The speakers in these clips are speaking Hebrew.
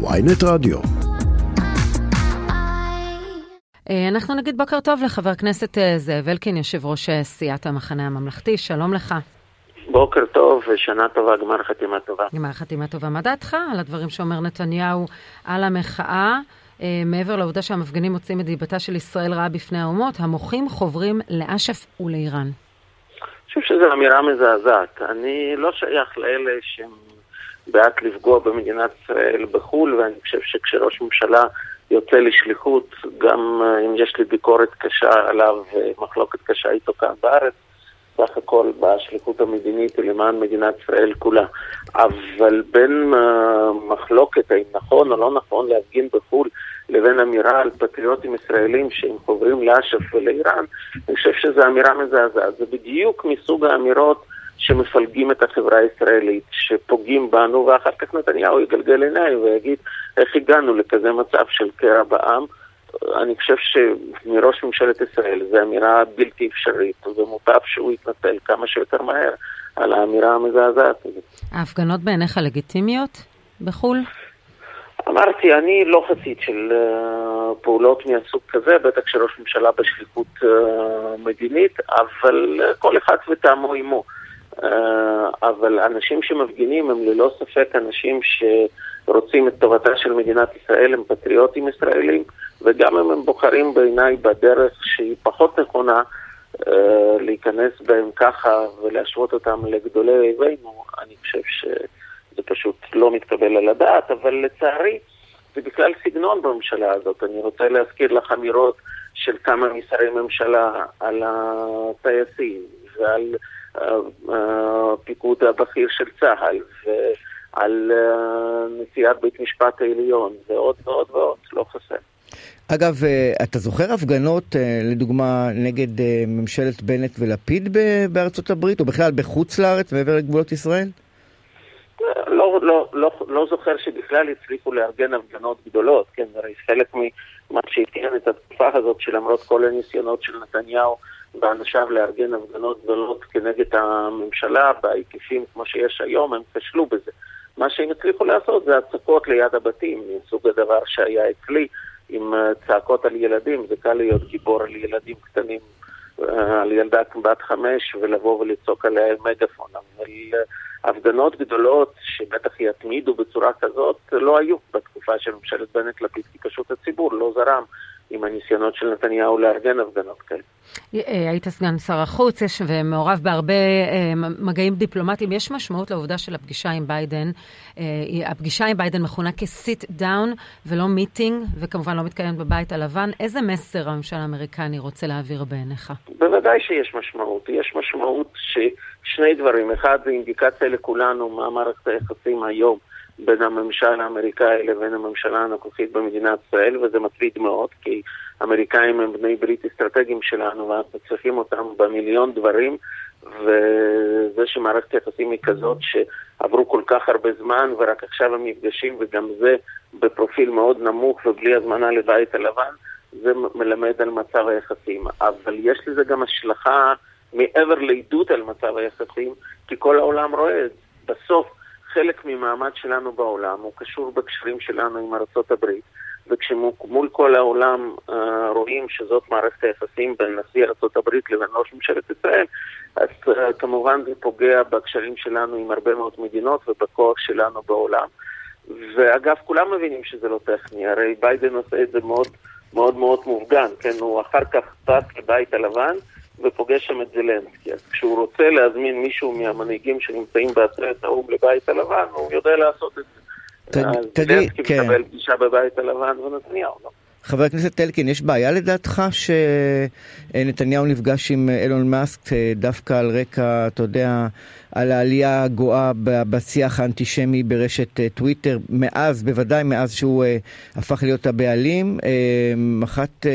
ויינט רדיו. אה, אנחנו נגיד בוקר טוב לחבר הכנסת אה, זאב אלקין, יושב ראש אה, סיעת המחנה הממלכתי, שלום לך. בוקר טוב ושנה טובה, גמר חתימה טובה. גמר חתימה טובה. מה דעתך על הדברים שאומר נתניהו על המחאה? מעבר לעובדה שהמפגינים מוצאים את דיבתה של ישראל רעה בפני האומות, המוחים חוברים לאש"ף ולאיראן. אני חושב שזו אמירה מזעזעת. אני לא שייך לאלה שהם בעד לפגוע במדינת ישראל בחו"ל, ואני חושב שכשראש ממשלה יוצא לשליחות, גם אה, אם יש לי ביקורת קשה עליו ומחלוקת קשה איתו כאן בארץ, סך הכל בשליחות המדינית ולמען מדינת ישראל כולה. אבל בין uh, מחלוקת האם נכון או לא נכון להפגין בחו"ל לבין אמירה על פטריוטים ישראלים שהם חוברים לאש"ף ולאיראן, אני חושב שזו אמירה מזעזעת. זה בדיוק מסוג האמירות שמפלגים את החברה הישראלית, שפוגעים בנו, ואחר כך נתניהו יגלגל עיניים ויגיד איך הגענו לכזה מצב של קרע בעם. אני חושב שמראש ממשלת ישראל זו אמירה בלתי אפשרית, ומוטב שהוא יתנצל כמה שיותר מהר על האמירה המזעזעת הזאת. ההפגנות בעיניך לגיטימיות בחו"ל? אמרתי, אני לא חסיד של uh, פעולות מהסוג כזה, בטח כשראש ממשלה בשליחות uh, מדינית, אבל uh, כל אחד וטעמו עמו. Uh, אבל אנשים שמפגינים הם ללא ספק אנשים שרוצים את טובתה של מדינת ישראל, הם פטריוטים ישראלים, וגם אם הם בוחרים בעיניי בדרך שהיא פחות נכונה, uh, להיכנס בהם ככה ולהשוות אותם לגדולי אויבינו, אני חושב ש... זה פשוט לא מתקבל על הדעת, אבל לצערי זה בכלל סגנון בממשלה הזאת. אני רוצה להזכיר לך אמירות של כמה משרי ממשלה על הטייסים ועל הפיקוד אה, הבכיר של צה"ל ועל אה, נשיאת בית משפט העליון ועוד ועוד ועוד, לא חסר. אגב, אה, אתה זוכר הפגנות, לדוגמה, נגד ממשלת בנט ולפיד בארצות הברית, או בכלל בחוץ לארץ, מעבר לגבולות ישראל? לא, לא, לא, לא זוכר שבכלל הצליחו לארגן הפגנות גדולות, כן, הרי חלק ממה שאפיין את התקופה הזאת, שלמרות כל הניסיונות של נתניהו ואנשיו לארגן הפגנות גדולות כנגד הממשלה בהיקפים כמו שיש היום, הם כשלו בזה. מה שהם הצליחו לעשות זה הצקות ליד הבתים, מסוג הדבר שהיה אצלי, עם אה, צעקות על ילדים, זה קל להיות גיבור על ילדים קטנים, אה, על ילדה בת חמש, ולבוא ולצעוק עליה מגפון, אבל אה, הפגנות גדולות שבטח יתמידו בצורה כזאת לא היו בתקופה של ממשלת בנט-לפיד, כי פשוט הציבור לא זרם עם הניסיונות של נתניהו לארגן הפגנות כאלה. אה, היית סגן שר החוץ יש, ומעורב בהרבה אה, מגעים דיפלומטיים. יש משמעות לעובדה של הפגישה עם ביידן. אה, הפגישה עם ביידן מכונה כ-sit down ולא meeting, וכמובן לא מתקיימת בבית הלבן. איזה מסר הממשל האמריקני רוצה להעביר בעיניך? בוודאי שיש משמעות. יש משמעות ששני דברים. אחד, זה אינדיקציה לכולנו מה מערכת היחסים היום. בין הממשל האמריקאי לבין הממשלה הנוכחית במדינת ישראל, וזה מטריד מאוד, כי האמריקאים הם בני ברית אסטרטגיים שלנו, ואנחנו צריכים אותם במיליון דברים, וזה שמערכת היחסים היא כזאת שעברו כל כך הרבה זמן, ורק עכשיו הם נפגשים, וגם זה בפרופיל מאוד נמוך ובלי הזמנה לבית הלבן, זה מלמד על מצב היחסים. אבל יש לזה גם השלכה מעבר לעידוד על מצב היחסים, כי כל העולם רואה את זה. בסוף חלק ממעמד שלנו בעולם הוא קשור בקשרים שלנו עם ארצות הברית, וכשמול כל העולם uh, רואים שזאת מערכת היחסים בין נשיא ארצות הברית לבין ראש ממשלת ישראל, אז uh, כמובן זה פוגע בקשרים שלנו עם הרבה מאוד מדינות ובכוח שלנו בעולם. ואגב, כולם מבינים שזה לא טכני, הרי ביידן עושה את זה מאוד מאוד מאוד מופגן, כן, הוא אחר כך טס לבית הלבן, ופוגש שם את זלנסקי. אז כשהוא רוצה להזמין מישהו מהמנהיגים שנמצאים בעצרת האו"ם לבית הלבן, הוא יודע לעשות את זה. תגיד, זלנסקי כן. מקבל פגישה בבית הלבן ונתניהו לא. חבר הכנסת אלקין, יש בעיה לדעתך שנתניהו נפגש עם אילון מאסק אה, דווקא על רקע, אתה יודע, על העלייה הגואה בשיח האנטישמי ברשת אה, טוויטר, מאז, בוודאי מאז שהוא אה, הפך להיות הבעלים. אחת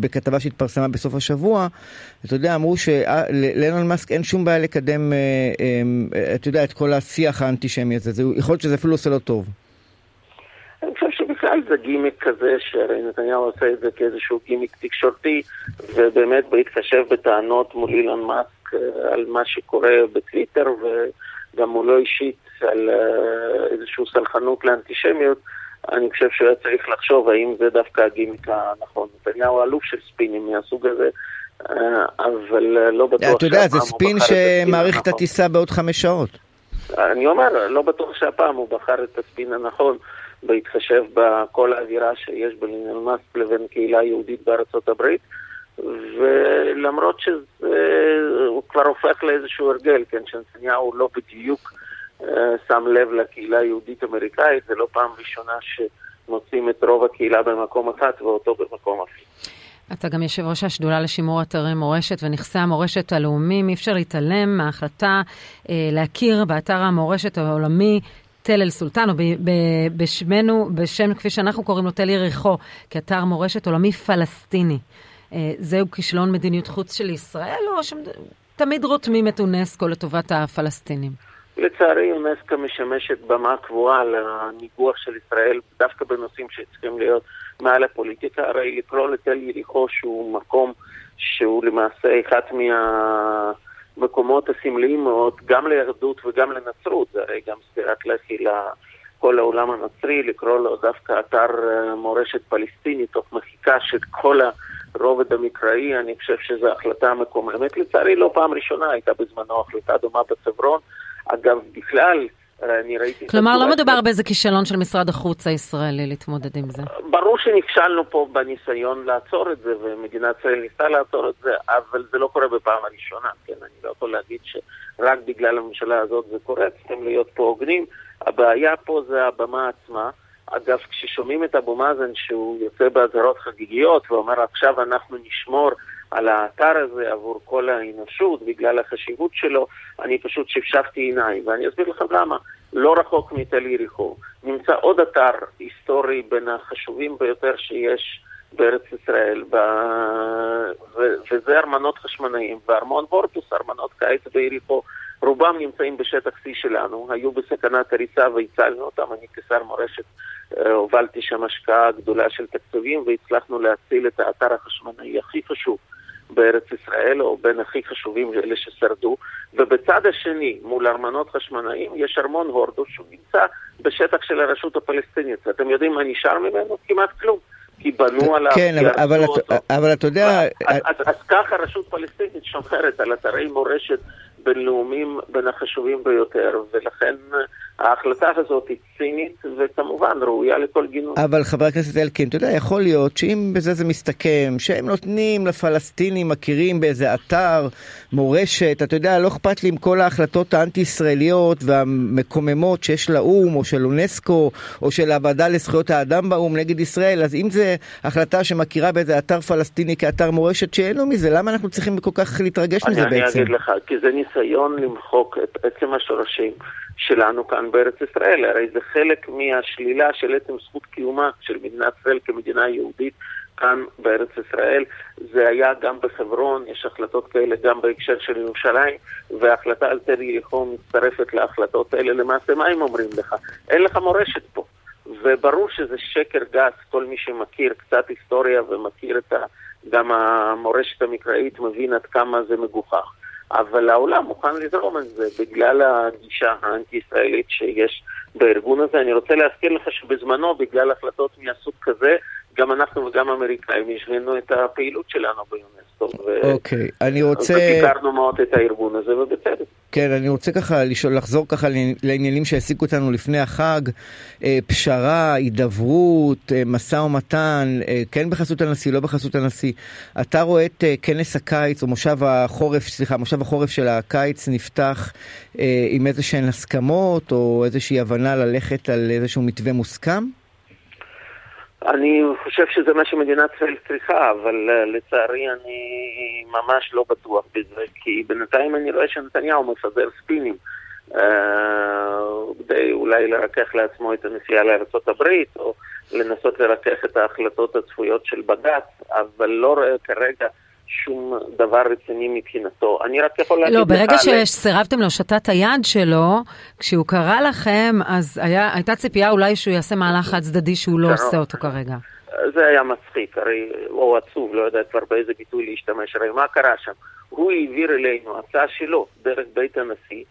בכתבה שהתפרסמה בסוף השבוע, אתה יודע, אמרו שלאילון מאסק אין שום בעיה לקדם, אתה יודע, את כל השיח האנטישמי הזה. יכול להיות שזה אפילו עושה לו טוב. אני חושב שבכלל זה גימיק כזה, שהרי נתניהו עושה את זה כאיזשהו גימיק תקשורתי, ובאמת בהתחשב בטענות מול אילון מאסק אה, על מה שקורה בטוויטר, גם מולו אישית על איזושהי סלחנות לאנטישמיות, אני חושב שהוא היה צריך לחשוב האם זה דווקא הגימיק הנכון. נתניהו אלוף של ספינים מהסוג הזה, אבל לא בטוח אתה יודע, זה ספין שמאריך את הטיסה בעוד חמש שעות. אני אומר, לא בטוח שהפעם הוא בחר את הספין הנכון. בהתחשב בכל האווירה שיש בין מאסק לבין קהילה יהודית בארצות הברית. ולמרות שהוא כבר הופך לאיזשהו הרגל, כן, שנתניהו לא בדיוק uh, שם לב לקהילה היהודית-אמריקאית, זה לא פעם ראשונה שמוצאים את רוב הקהילה במקום אחד ואותו במקום אחר. אתה גם יושב ראש השדולה לשימור אתרי מורשת ונכסי המורשת הלאומיים. אי אפשר להתעלם מההחלטה אה, להכיר באתר המורשת העולמי תל אל סולטן, או בשמנו, בשם כפי שאנחנו קוראים לו תל יריחו, כאתר מורשת עולמי פלסטיני. אה, זהו כישלון מדיניות חוץ של ישראל, או שתמיד רותמים את אונסקו לטובת הפלסטינים? לצערי, אונסקו משמשת במה קבועה לניגוח של ישראל, דווקא בנושאים שצריכים להיות מעל הפוליטיקה. הרי לקרוא לתל יריחו שהוא מקום שהוא למעשה אחד מה... המקומות הסמליים מאוד, גם ליהדות וגם לנצרות, זה הרי גם סטירת לחי לכל העולם הנוצרי, לקרוא לו דווקא אתר אה, מורשת פלסטיני, תוך מחיקה של כל הרובד המקראי, אני חושב שזו החלטה מקוממת. לצערי, לא פעם ראשונה הייתה בזמנו החלטה דומה בחברון. אגב, בכלל, אני ראיתי... כלומר, לא מדובר באיזה כישלון של משרד החוץ הישראלי להתמודד עם זה. ברור שנכשלנו פה בניסיון לעצור את זה, ומדינת ישראל ניסתה לעצור את זה, אבל זה לא קורה בפעם הראשונה, כן? אני לא יכול להגיד שרק בגלל הממשלה הזאת זה קורה, צריכים להיות פה הוגנים. הבעיה פה זה הבמה עצמה. אגב, כששומעים את אבו מאזן שהוא יוצא באזהרות חגיגיות ואומר עכשיו אנחנו נשמור על האתר הזה עבור כל האנושות בגלל החשיבות שלו, אני פשוט שפשפתי עיניים, ואני אסביר לכם למה. לא רחוק מתל יריחו. נמצא עוד אתר היסטורי בין החשובים ביותר שיש בארץ ישראל, ב... ו... וזה ארמונות חשמונאים, וארמון וורטוס, ארמונות קיץ ביריחו, רובם נמצאים בשטח C שלנו, היו בסכנת הריסה והצלנו אותם, אני כשר מורשת אה, הובלתי שם השקעה גדולה של תקציבים והצלחנו להציל את האתר החשמונאי הכי חשוב בארץ ישראל, או בין הכי חשובים אלה ששרדו, ובצד השני, מול ארמונות חשמונאים, יש ארמון הורדוס שהוא נמצא בשטח של הרשות הפלסטינית. אתם יודעים מה נשאר ממנו? כמעט כלום. כי בנו עליו, כן, אבל, אבל, אותו. אבל אתה יודע... אז, אז, אז ככה רשות פלסטינית שומרת על אתרי מורשת בינלאומיים בין החשובים ביותר, ולכן ההחלטה הזאת היא צינית וכמובן ראויה לכל גינוי. אבל חבר הכנסת אלקין, אתה יודע, יכול להיות שאם בזה זה מסתכם, שהם נותנים לפלסטינים, מכירים באיזה אתר, מורשת, אתה יודע, לא אכפת לי עם כל ההחלטות האנטי-ישראליות והמקוממות שיש לאו"ם, או של אונסקו, או של הוועדה לזכויות האדם באו"ם נגד ישראל, אז אם זה החלטה שמכירה באיזה אתר פלסטיני כאתר מורשת שאין מזה, למה אנחנו צריכים כל כך להתרגש מזה אני בעצם? אני אגיד לך, כי זה ניסיון למחוק את עצם השורשים שלנו כאן בארץ ישראל. הרי זה חלק מהשלילה של עצם זכות קיומה של מדינת ישראל כמדינה יהודית כאן בארץ ישראל. זה היה גם בחברון, יש החלטות כאלה גם בהקשר של ירושלים, וההחלטה על תל יריחו מצטרפת להחלטות האלה. למעשה, מה הם אומרים לך? אין לך מורשת פה. וברור שזה שקר גס, כל מי שמכיר קצת היסטוריה ומכיר את ה... גם המורשת המקראית מבין עד כמה זה מגוחך. אבל העולם מוכן לזרום על זה בגלל הגישה האנטי-ישראלית שיש בארגון הזה. אני רוצה להזכיר לך שבזמנו, בגלל החלטות מהסוג כזה, גם אנחנו וגם האמריקאים השווינו את הפעילות שלנו ביונסקו. אוקיי, okay, אני רוצה... וביקרנו מאוד את הארגון הזה, ובצדק. כן, אני רוצה ככה לשאול, לחזור ככה לעניינים שהעסיקו אותנו לפני החג, אה, פשרה, הידברות, אה, משא ומתן, אה, כן בחסות הנשיא, לא בחסות הנשיא. אתה רואה את כנס הקיץ, או מושב החורף, סליחה, מושב החורף של הקיץ נפתח עם איזה שהן הסכמות, או איזושהי הבנה ללכת על איזשהו מתווה מוסכם? אני חושב שזה מה שמדינת ישראל צריכה, אבל uh, לצערי אני ממש לא בטוח בזה, כי בינתיים אני רואה שנתניהו מפזר ספינים. כדי אולי לרכך לעצמו את הנסיעה לארה"ב, או לנסות לרכך את ההחלטות הצפויות של בג"ץ, אבל לא רואה כרגע שום דבר רציני מבחינתו. אני רק יכול להגיד לא, ברגע שסירבתם להושטת היד שלו, כשהוא קרא לכם, אז היה, הייתה ציפייה אולי שהוא יעשה מהלך חד צדדי שהוא לא עושה אותו כרגע. זה היה מצחיק, הרי, או עצוב, לא יודע כבר באיזה ביטוי להשתמש, הרי מה קרה שם? הוא העביר אלינו הצעה שלו דרך בית הנשיא,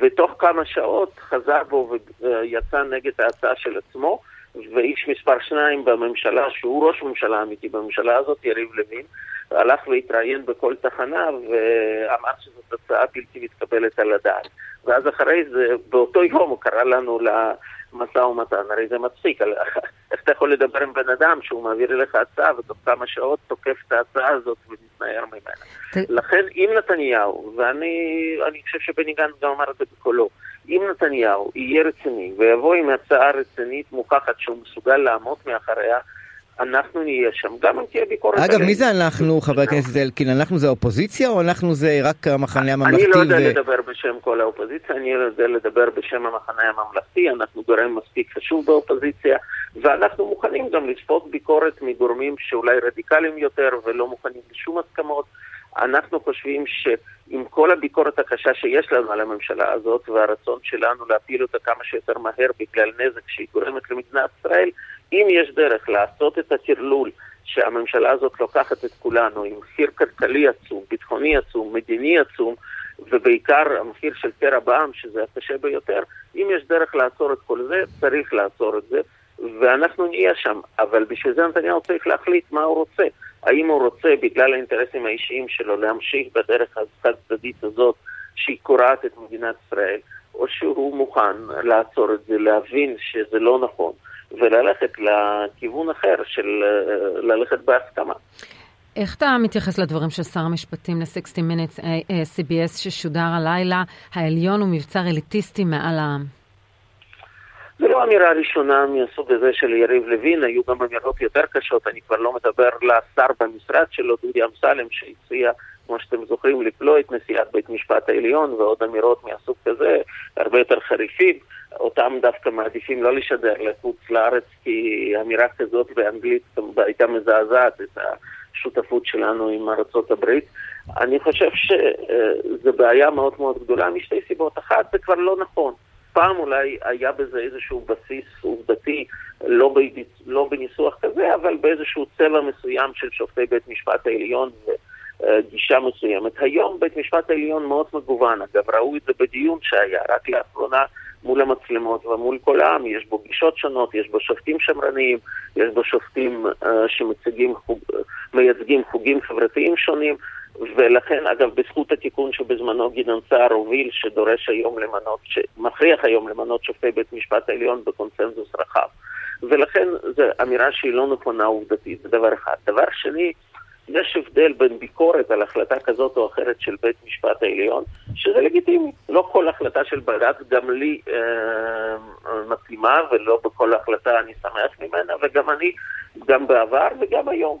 ותוך כמה שעות חזר בו ויצא נגד ההצעה של עצמו, ואיש מספר שניים בממשלה, שהוא ראש ממשלה אמיתי בממשלה הזאת, יריב לוין, הלך והתראיין בכל תחנה ואמר שזאת הצעה בלתי מתקבלת על הדעת. ואז אחרי זה, באותו יום הוא קרא לנו למשא ומתן, הרי זה מצחיק, איך אתה יכול לדבר עם בן אדם שהוא מעביר אליך הצעה ותוך כמה שעות תוקף את ההצעה הזאת ומתנער ממנה. לכן אם נתניהו, ואני חושב שבני גנץ גם אמר את זה בקולו, אם נתניהו יהיה רציני ויבוא עם הצעה רצינית מוכחת שהוא מסוגל לעמוד מאחריה, אנחנו נהיה שם, גם אם תהיה ביקורת אגב, מי זה אנחנו, חבר הכנסת אלקין? אנחנו זה האופוזיציה או אנחנו זה רק המחנה הממלכתי? אני לא יודע לדבר בשם כל האופוזיציה, אני יודע לדבר בשם המחנה הממלכתי, אנחנו גורם מספיק חשוב באופוזיציה, ואנחנו מוכנים גם לצפות ביקורת מגורמים שאולי רדיקליים יותר ולא מוכנים לשום הסכמות. אנחנו חושבים שעם כל הביקורת הקשה שיש לנו על הממשלה הזאת והרצון שלנו להפיל אותה כמה שיותר מהר בגלל נזק שהיא גורמת למדינת ישראל, אם יש דרך לעשות את הטרלול שהממשלה הזאת לוקחת את כולנו עם מחיר כלכלי עצום, ביטחוני עצום, מדיני עצום, ובעיקר המחיר של קרע בעם, שזה הקשה ביותר, אם יש דרך לעצור את כל זה, צריך לעצור את זה, ואנחנו נהיה שם. אבל בשביל זה נתניהו צריך להחליט מה הוא רוצה. האם הוא רוצה, בגלל האינטרסים האישיים שלו, להמשיך בדרך החד-צדדית הזאת, שהיא קורעת את מדינת ישראל, או שהוא מוכן לעצור את זה, להבין שזה לא נכון. וללכת לכיוון אחר של אה, ללכת בהסכמה. איך אתה מתייחס לדברים של שר המשפטים ל-60 Minutes אה, אה, CBS ששודר הלילה, העליון הוא מבצר אליטיסטי מעל העם? זו לא אמירה ראשונה מהסוג הזה של יריב לוין, היו גם אמירות יותר קשות, אני כבר לא מדבר לשר במשרד שלו, דודי אמסלם, שהציע, כמו שאתם זוכרים, לפלוא את נשיאת בית משפט העליון ועוד אמירות מהסוג כזה, הרבה יותר חריפים. אותם דווקא מעדיפים לא לשדר לחוץ לארץ, כי אמירה כזאת באנגלית הייתה מזעזעת את השותפות שלנו עם ארצות הברית. אני חושב שזו בעיה מאוד מאוד גדולה משתי סיבות. אחת, זה כבר לא נכון. פעם אולי היה בזה איזשהו בסיס עובדתי, לא, ב, לא בניסוח כזה, אבל באיזשהו צבע מסוים של שופטי בית משפט העליון וגישה מסוימת. היום בית משפט העליון מאוד מגוון, אגב, ראו את זה בדיון שהיה רק לאחרונה מול המצלמות ומול כל העם, יש בו גישות שונות, יש בו שופטים שמרניים, יש בו שופטים uh, שמייצגים חוג, מייצגים חוגים חברתיים שונים, ולכן, אגב, בזכות התיקון שבזמנו גדעון סער הוביל, שדורש היום למנות, שמכריח היום למנות שופטי בית משפט העליון בקונצנזוס רחב. ולכן זו אמירה שהיא לא נכונה עובדתית, זה דבר אחד. דבר שני, יש הבדל בין ביקורת על החלטה כזאת או אחרת של בית משפט העליון, שזה לגיטימי. לא כל החלטה של בג"ץ גם לי אה, מתאימה, ולא בכל החלטה אני שמח ממנה, וגם אני, גם בעבר וגם היום,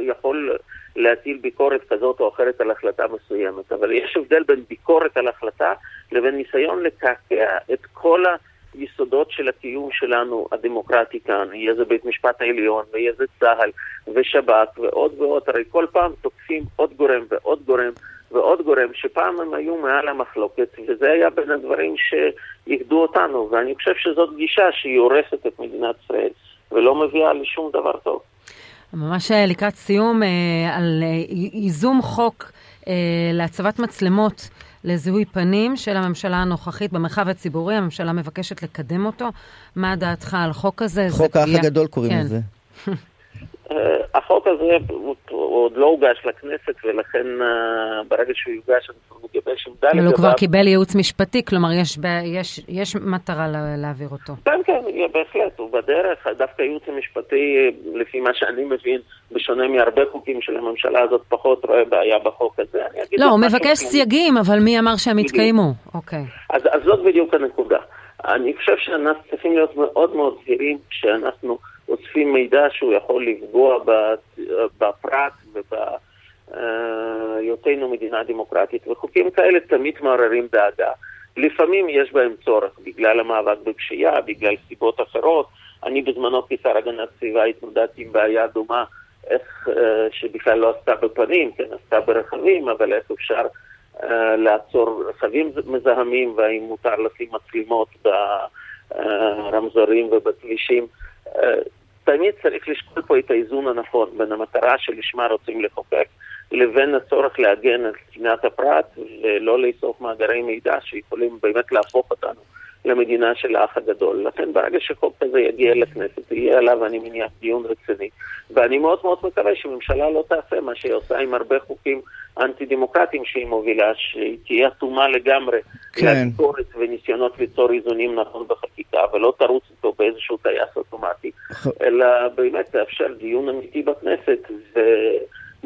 יכול להטיל ביקורת כזאת או אחרת על החלטה מסוימת. אבל יש הבדל בין ביקורת על החלטה לבין ניסיון לקעקע את כל ה... יסודות של הקיום שלנו הדמוקרטי כאן, יהיה זה בית משפט העליון, ויהיה זה צה"ל, ושב"כ, ועוד ועוד, הרי כל פעם תוקפים עוד גורם ועוד גורם ועוד גורם, שפעם הם היו מעל המחלוקת, וזה היה בין הדברים שאיחדו אותנו, ואני חושב שזאת גישה שהיא הורסת את מדינת ישראל, ולא מביאה לשום דבר טוב. ממש אה, לקראת סיום, אה, על אה, ייזום חוק להצבת מצלמות. לזיהוי פנים של הממשלה הנוכחית במרחב הציבורי, הממשלה מבקשת לקדם אותו. מה דעתך על חוק הזה? חוק האח הגדול קוראים כן. לזה. החוק הזה עוד לא הוגש לכנסת, ולכן אה, ברגע שהוא יוגש אנחנו נגבש עמדה לגביו. אבל הוא כבר קיבל ייעוץ משפטי, כלומר יש, יש, יש מטרה להעביר אותו. כן, כן, בהחלט, הוא בדרך. דווקא הייעוץ המשפטי, לפי מה שאני מבין, בשונה מהרבה חוקים של הממשלה הזאת, פחות רואה בעיה בחוק הזה. לא, הוא מבקש סייגים, אבל מי אמר שהם יתקיימו? אוקיי. אז, אז זאת בדיוק הנקודה. אני חושב שאנחנו צריכים להיות מאוד מאוד זהירים כשאנחנו... אוספים מידע שהוא יכול לפגוע בפרט ובהיותנו מדינה דמוקרטית, וחוקים כאלה תמיד מעוררים דאגה. לפעמים יש בהם צורך, בגלל המאבק בפשיעה, בגלל סיבות אחרות. אני בזמנו כשר הגנת סביבה התמודדתי עם בעיה דומה, איך, אה, שבכלל לא עשתה בפנים, כן, עשתה ברכבים, אבל איך אפשר אה, לעצור רכבים מזהמים, והאם מותר לשים מצלמות ברמזורים ובכבישים. תמיד צריך לשקול פה את האיזון הנכון בין המטרה שלשמה רוצים לחוקק לבין הצורך להגן על צנעת הפרט ולא לאסוף מאגרי מידע שיכולים באמת להפוך אותנו למדינה של האח הגדול. לכן ברגע שחוק כזה יגיע לכנסת, יהיה עליו, אני מניח, דיון רציני. ואני מאוד מאוד מקווה שממשלה לא תעשה מה שהיא עושה עם הרבה חוקים אנטי-דמוקרטיים שהיא מובילה, שהיא תהיה אטומה לגמרי כן. לביקורת וניסיונות ליצור איזונים נכון בחקיקה, ולא תרוץ איתו באיזשהו טייס אוטומטי, אלא באמת תאפשר דיון אמיתי בכנסת. ו...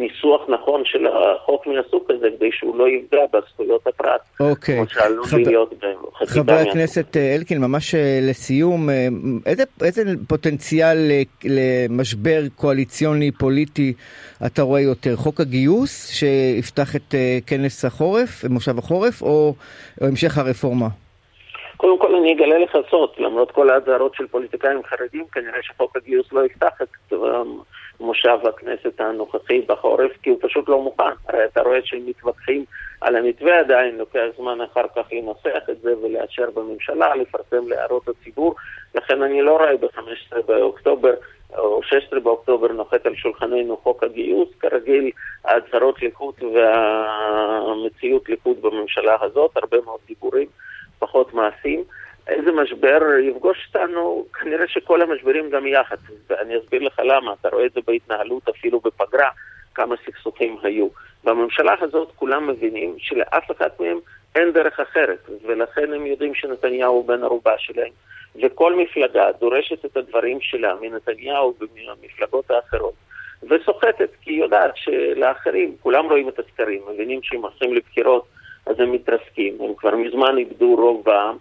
ניסוח נכון של החוק מהסוג הזה, כדי שהוא לא יפגע בזכויות הפרט. אוקיי. כמו שעלול חב... להיות בחקיקה. חבר הכנסת אה, אלקין, ממש אה, לסיום, אה, איזה, איזה פוטנציאל למשבר קואליציוני פוליטי אתה רואה יותר? חוק הגיוס שיפתח את כנס החורף, מושב החורף, או, או המשך הרפורמה? קודם כל אני אגלה לך סוד, למרות כל האזהרות של פוליטיקאים חרדים, כנראה שחוק הגיוס לא יפתח את מושב הכנסת הנוכחי בחורף, כי הוא פשוט לא מוכן. הרי אתה רואה שהם מתווכחים על המתווה עדיין, לוקח זמן אחר כך לנסח את זה ולאשר בממשלה, לפרסם להערות הציבור, לכן אני לא רואה ב-15 באוקטובר או 16 באוקטובר נוחת על שולחננו חוק הגיוס, כרגיל ההצהרות ליכוד והמציאות ליכוד בממשלה הזאת, הרבה מאוד דיבורים, פחות מעשים. איזה משבר יפגוש אותנו, כנראה שכל המשברים גם יחד. ואני אסביר לך למה, אתה רואה את זה בהתנהלות אפילו בפגרה, כמה סכסוכים היו. בממשלה הזאת כולם מבינים שלאף אחד מהם אין דרך אחרת, ולכן הם יודעים שנתניהו הוא בן ערובה שלהם. וכל מפלגה דורשת את הדברים שלה מנתניהו ומהמפלגות האחרות, וסוחטת, כי היא יודעת שלאחרים, כולם רואים את הסקרים, מבינים שהם הולכים לבחירות אז הם מתרסקים, הם כבר מזמן איבדו רוב בעם.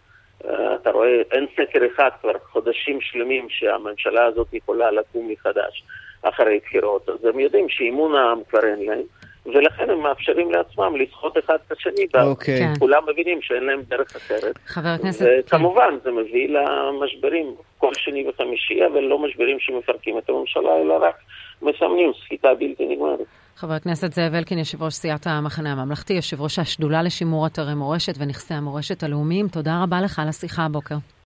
אה, אתה רואה, אין סקר אחד כבר חודשים שלמים שהממשלה הזאת יכולה לקום מחדש אחרי בחירות, אז הם יודעים שאימון העם כבר אין להם, ולכן הם מאפשרים לעצמם לסחוט אחד את השני, אוקיי. כן. כולם מבינים שאין להם דרך אחרת. חבר הכנסת... וכמובן, זה מביא למשברים כל שני וחמישי, אבל לא משברים שמפרקים את הממשלה, אלא רק מסמנים סחיטה בלתי נגמרת. חבר הכנסת זאב אלקין, יושב ראש סיעת המחנה הממלכתי, יושב ראש השדולה לשימור אתרי מורשת ונכסי המורשת הלאומיים, תודה רבה לך על השיחה הבוקר.